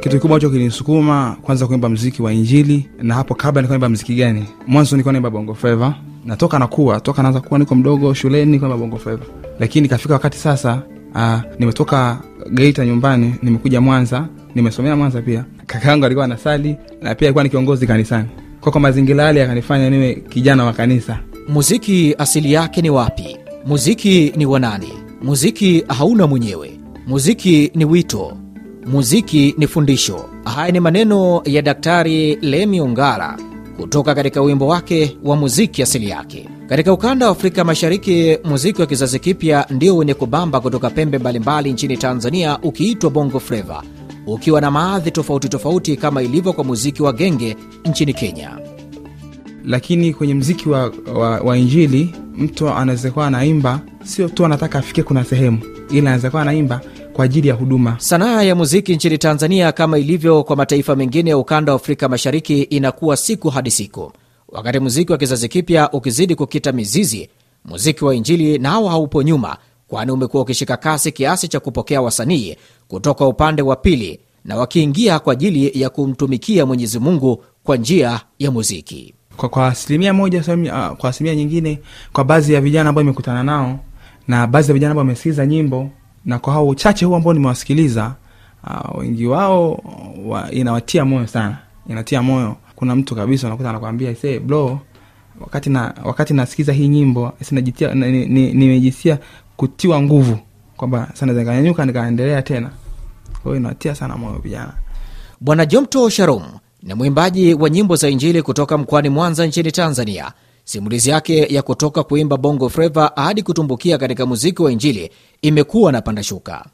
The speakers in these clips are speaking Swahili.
kitu kikubwa cho kilisukuma kwanza kuimba mziki wa injili na hapo kabla nikuwa naimba mziki gani? Mwanzo nikuwa naimba bongo fleva natoka nakuwa toka naanza kuwa niko mdogo shuleni naimba bongo fleva lakini ikafika wakati sasa uh, nimetoka geita nyumbani nimekuja mwanza nimesomea mwanza pia. Kaka yangu alikuwa anasali na pia alikuwa ni kiongozi kanisani. Kwa kwa mazingira yale yakanifanya niwe kijana wa kanisa. Muziki asili yake ni wapi? Muziki ni wanani? Muziki hauna mwenyewe. Muziki ni wito. Muziki ni fundisho. Haya ni maneno ya Daktari Lemi Ongala kutoka katika wimbo wake wa muziki asili yake. Katika ukanda wa Afrika Mashariki, muziki wa kizazi kipya ndio wenye kubamba kutoka pembe mbalimbali nchini Tanzania, ukiitwa bongo fleva, ukiwa na maadhi tofauti tofauti kama ilivyo kwa muziki wa genge nchini Kenya. lakini kwenye mziki wa, wa, wa injili mtu anaweza kuwa anaimba sio tu anataka afike kuna sehemu ila anaweza kuwa anaimba kwa ajili ya huduma Sanaa ya muziki nchini Tanzania, kama ilivyo kwa mataifa mengine ya ukanda wa Afrika Mashariki, inakuwa siku hadi siku. Wakati muziki wa kizazi kipya ukizidi kukita mizizi, muziki wa Injili nao haupo nyuma, kwani umekuwa ukishika kasi kiasi cha kupokea wasanii kutoka upande wa pili na wakiingia kwa ajili ya kumtumikia Mwenyezi Mungu kwa njia ya muziki. Kwa, kwa asilimia moja ah, kwa asilimia nyingine kwa baadhi ya vijana ambao imekutana nao na baadhi ya vijana ambao wamesikiliza nyimbo na kwa hao uchache huu ambao nimewasikiliza uh, wengi wao wa, inawatia moyo sana. Inatia moyo. Kuna mtu kabisa unakuta anakwambia say bro wakati na wakati nasikiza hii nyimbo sinajitia ni- ni- nimejisia kutiwa nguvu kwamba nikanyanyuka nikaendelea tena. Kwa inawatia sana moyo vijana. Bwana Jomto Sharom ni mwimbaji wa nyimbo za Injili kutoka mkoani Mwanza nchini Tanzania. Simulizi yake ya kutoka kuimba bongo fleva hadi kutumbukia katika muziki wa Injili imekuwa na pandashuka,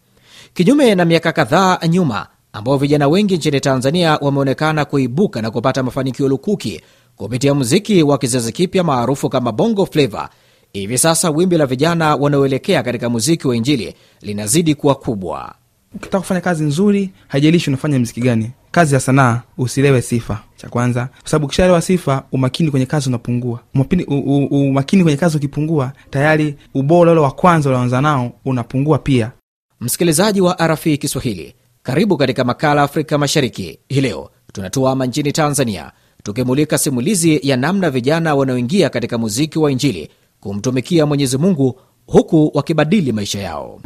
kinyume na miaka kadhaa nyuma ambao vijana wengi nchini Tanzania wameonekana kuibuka na kupata mafanikio lukuki kupitia muziki wa kizazi kipya maarufu kama bongo fleva. Hivi sasa wimbi la vijana wanaoelekea katika muziki wa Injili linazidi kuwa kubwa. ukitaka kufanya kazi nzuri haijalishi unafanya mziki gani kazi ya sanaa usilewe sifa cha kwanza kwa sababu ukishalewa sifa umakini kwenye kazi unapungua Umapini, u, u, umakini kwenye kazi ukipungua tayari ubora ule wa kwanza ulioanza nao unapungua pia Msikilizaji wa RFI Kiswahili, karibu katika makala Afrika Mashariki. Hii leo tunatuama nchini Tanzania, tukimulika simulizi ya namna vijana wanaoingia katika muziki wa Injili kumtumikia Mwenyezi Mungu huku wakibadili maisha yao.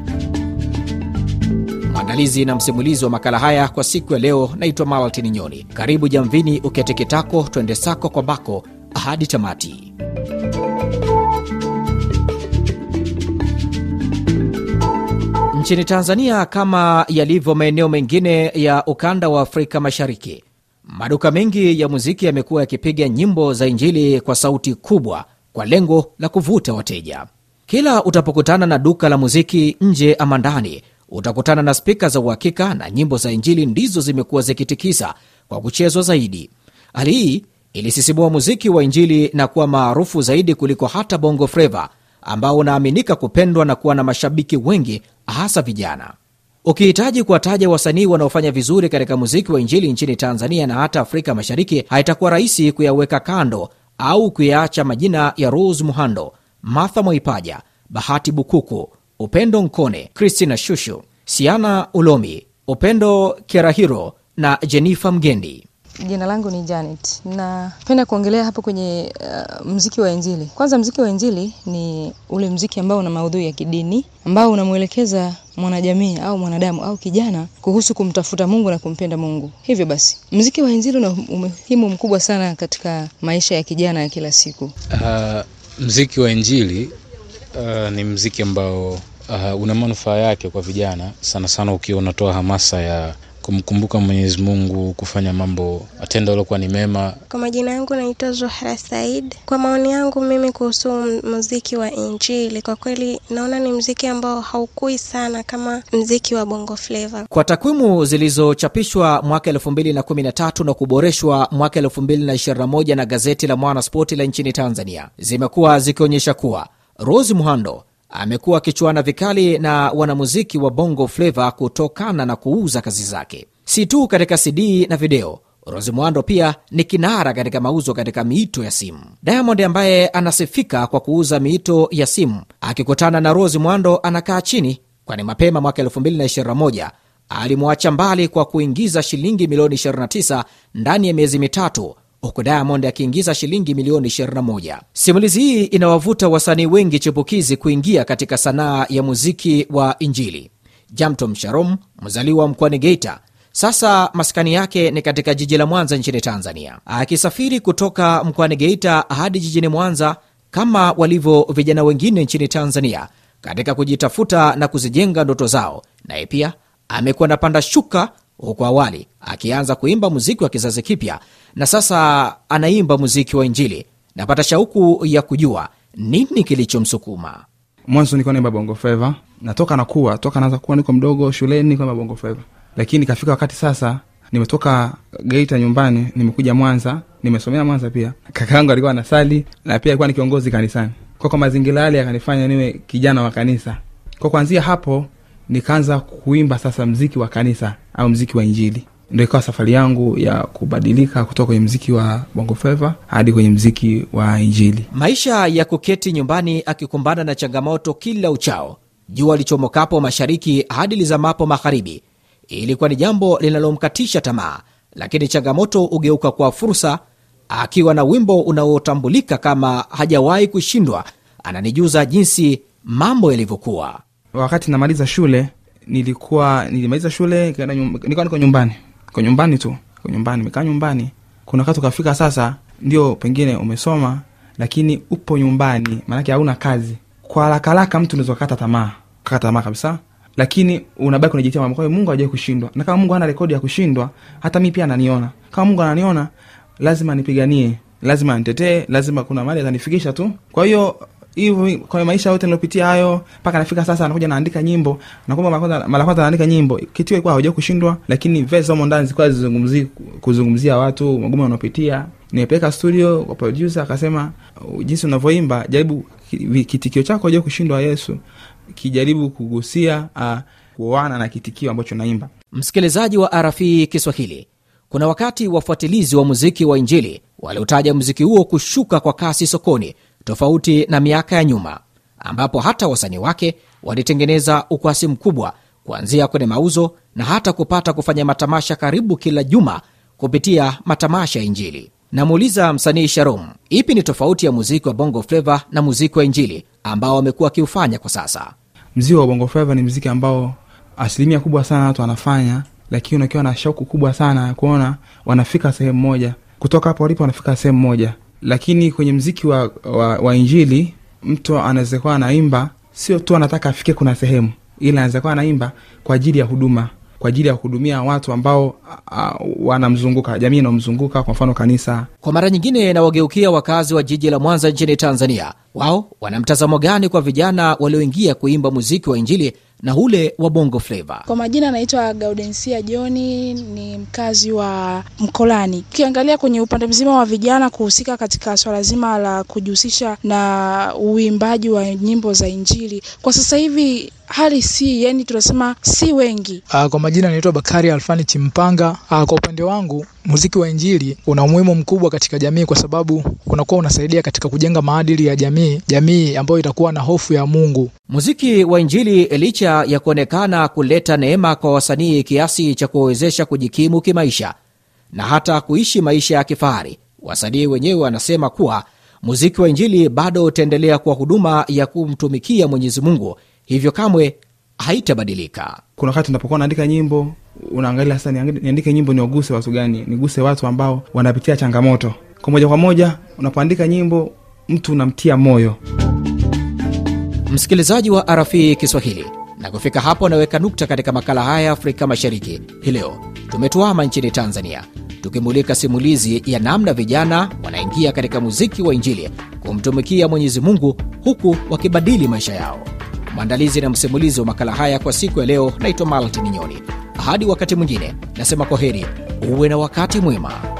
Mwandalizi na msimulizi wa makala haya kwa siku ya leo naitwa Maltin Nyoni. Karibu jamvini, ukete kitako, twende sako kwa bako hadi tamati. Nchini Tanzania, kama yalivyo maeneo mengine ya ukanda wa Afrika Mashariki, maduka mengi ya muziki yamekuwa yakipiga nyimbo za Injili kwa sauti kubwa kwa lengo la kuvuta wateja. Kila utapokutana na duka la muziki nje ama ndani, utakutana na spika za uhakika na nyimbo za Injili ndizo zimekuwa zikitikisa kwa kuchezwa zaidi. Hali hii ilisisimua muziki wa Injili na kuwa maarufu zaidi kuliko hata bongo fleva ambao unaaminika kupendwa na kuwa na mashabiki wengi hasa vijana. Ukihitaji kuwataja wasanii wanaofanya vizuri katika muziki wa Injili nchini Tanzania na hata Afrika Mashariki, haitakuwa rahisi kuyaweka kando au kuyaacha majina ya Rose Muhando, Martha Mwaipaja, Bahati Bukuku, Upendo Nkone, Christina Shushu, Siana Ulomi, Upendo Kerahiro na Jenifa Mgendi. Jina langu ni Janet. Napenda kuongelea hapo kwenye uh, mziki wa Injili. Kwanza, mziki wa Injili ni ule mziki ambao una maudhui ya kidini ambao unamwelekeza mwanajamii au mwanadamu au kijana kuhusu kumtafuta Mungu na kumpenda Mungu. Hivyo basi, mziki wa Injili una umuhimu mkubwa sana katika maisha ya kijana ya kila siku. Uh, mziki wa Injili uh, ni mziki ambao uh, una manufaa yake kwa vijana, sana sana ukiwa unatoa hamasa ya kumkumbuka Mwenyezi Mungu, kufanya mambo atenda yaliokuwa ni mema. Kwa majina yangu naitwa Zuhra Said. Kwa maoni yangu mimi kuhusu muziki wa Injili, kwa kweli naona ni mziki ambao haukui sana kama mziki wa Bongo Flava. Kwa takwimu zilizochapishwa mwaka 2013 na kuboreshwa mwaka 2021 na gazeti la Mwanaspoti la nchini Tanzania, zimekuwa zikionyesha kuwa Rose Muhando amekuwa akichuana vikali na wanamuziki wa bongo fleva kutokana na kuuza kazi zake si tu katika CD na video, Rose Muhando pia ni kinara katika mauzo katika miito ya simu. Diamond ambaye anasifika kwa kuuza miito ya simu, akikutana na Rose Muhando anakaa chini, kwani mapema mwaka 2021 alimwacha mbali kwa kuingiza shilingi milioni 29 ndani ya miezi mitatu huku Diamond akiingiza shilingi milioni 21. Simulizi hii inawavuta wasanii wengi chipukizi kuingia katika sanaa ya muziki wa Injili. Jamtom Sharom, mzaliwa mkoani Geita, sasa maskani yake ni katika jiji la Mwanza nchini Tanzania, akisafiri kutoka mkoani Geita hadi jijini Mwanza kama walivyo vijana wengine nchini Tanzania katika kujitafuta na kuzijenga ndoto zao. Naye pia amekuwa anapanda shuka huko awali akianza kuimba muziki wa kizazi kipya na sasa anaimba muziki wa Injili. Napata shauku ya kujua nini kilichomsukuma. mwanzo nilikuwa naimba bongo flava natoka nakuwa toka naanza kuwa niko mdogo shuleni niko naimba bongo flava lakini kafika wakati sasa nimetoka geita nyumbani nimekuja mwanza nimesomea mwanza pia. Kaka yangu alikuwa anasali na pia alikuwa ni kiongozi kanisani. Kwa kwa mazingira yale yakanifanya niwe kijana wa kanisa. Kwa kuanzia hapo nikaanza kuimba sasa mziki wa kanisa au mziki wa injili ndo ikawa safari yangu ya kubadilika kutoka kwenye mziki wa bongo flava hadi kwenye mziki wa injili Maisha ya kuketi nyumbani akikumbana na changamoto kila uchao, jua lichomokapo mashariki hadi lizamapo magharibi, ilikuwa ni jambo linalomkatisha tamaa, lakini changamoto hugeuka kwa fursa. Akiwa na wimbo unaotambulika kama hajawahi kushindwa, ananijuza jinsi mambo yalivyokuwa. Wakati namaliza shule nilikuwa nilimaliza shule nikaenda nyum- nilikuwa niko nyumbani. Ko nyumbani tu ko nyumbani nimekaa nyumbani. Kuna wakati ukafika sasa ndio pengine umesoma lakini upo nyumbani maanake hauna kazi. Kwa haraka haraka mtu unaweza kukata tamaa kukata tamaa kabisa. Lakini unabaki unajitia mambo kwa mungu hajawai kushindwa. Na kama mungu hana rekodi ya kushindwa hata mi pia ananiona. Kama mungu ananiona lazima nipiganie lazima nitetee lazima kuna mali atanifikisha tu. Kwa hiyo hivyo kwa maisha yote nilopitia hayo mpaka nafika sasa anakuja naandika nyimbo nakumba mara kwanza naandika nyimbo kitu ilikuwa hauja kushindwa lakini verse humo ndani zilikuwa zizungumzi kuzungumzia watu magumu wanaopitia. Nimepeleka studio kwa producer akasema "Uh, jinsi unavyoimba jaribu kitikio chako hauja kushindwa yesu. Kijaribu kugusia uh, kuoana na kitikio ambacho naimba Msikilizaji wa RFI Kiswahili, kuna wakati wafuatilizi wa muziki wa Injili waliotaja muziki huo kushuka kwa kasi sokoni, tofauti na miaka ya nyuma, ambapo hata wasanii wake walitengeneza ukwasi mkubwa, kuanzia kwenye mauzo na hata kupata kufanya matamasha karibu kila juma kupitia matamasha ya Injili. Namuuliza msanii Sharom, ipi ni tofauti ya muziki wa bongo fleva na muziki wa Injili ambao amekuwa akiufanya kwa sasa? mziki wa bongo Fleva ni mziki ambao asilimia kubwa sana watu wanafanya lakini unakiwa na shauku kubwa sana kuona wanafika sehemu moja kutoka hapo walipo wanafika sehemu moja lakini kwenye mziki wa, wa, wa injili mtu anaweza kuwa anaimba sio tu anataka afike kuna sehemu ila anaweza kuwa anaimba kwa ajili ya huduma kwa ajili ya kuhudumia watu ambao wanamzunguka jamii inaomzunguka kwa mfano kanisa Kwa mara nyingine nawageukia wakazi wa jiji la Mwanza nchini Tanzania. Wao wana mtazamo gani kwa vijana walioingia kuimba muziki wa Injili na ule wa bongo fleva? Kwa majina anaitwa Gaudensia Joni, ni mkazi wa Mkolani. Ukiangalia kwenye upande mzima wa vijana kuhusika katika swala zima la kujihusisha na uimbaji wa nyimbo za Injili, kwa sasa hivi hali si yani, tunasema si wengi. Aa, kwa majina naitwa Bakari Alfani Chimpanga. Aa, kwa upande wangu muziki wa injili una umuhimu mkubwa katika jamii kwa sababu unakuwa unasaidia katika kujenga maadili ya jamii, jamii ambayo itakuwa na hofu ya Mungu. Muziki wa Injili licha ya kuonekana kuleta neema kwa wasanii kiasi cha kuwawezesha kujikimu kimaisha na hata kuishi maisha ya kifahari, wasanii wenyewe wanasema kuwa muziki wa Injili bado utaendelea kuwa huduma ya kumtumikia Mwenyezi Mungu, hivyo kamwe haitabadilika. kuna wakati unapokuwa unaandika nyimbo unaangalia sasa niandike nyimbo niwaguse watu gani niguse watu ambao wanapitia changamoto kwa moja kwa moja unapoandika nyimbo mtu unamtia moyo Msikilizaji wa RFI Kiswahili, na kufika hapo naweka nukta katika makala haya ya Afrika Mashariki. Hii leo tumetuama nchini Tanzania tukimulika simulizi ya namna vijana wanaingia katika muziki wa Injili kumtumikia Mwenyezi Mungu huku wakibadili maisha yao. Mwandalizi na msimulizi wa makala haya kwa siku ya leo naitwa Maltin Nyoni. Hadi wakati mwingine, nasema kwa heri, uwe na wakati mwema.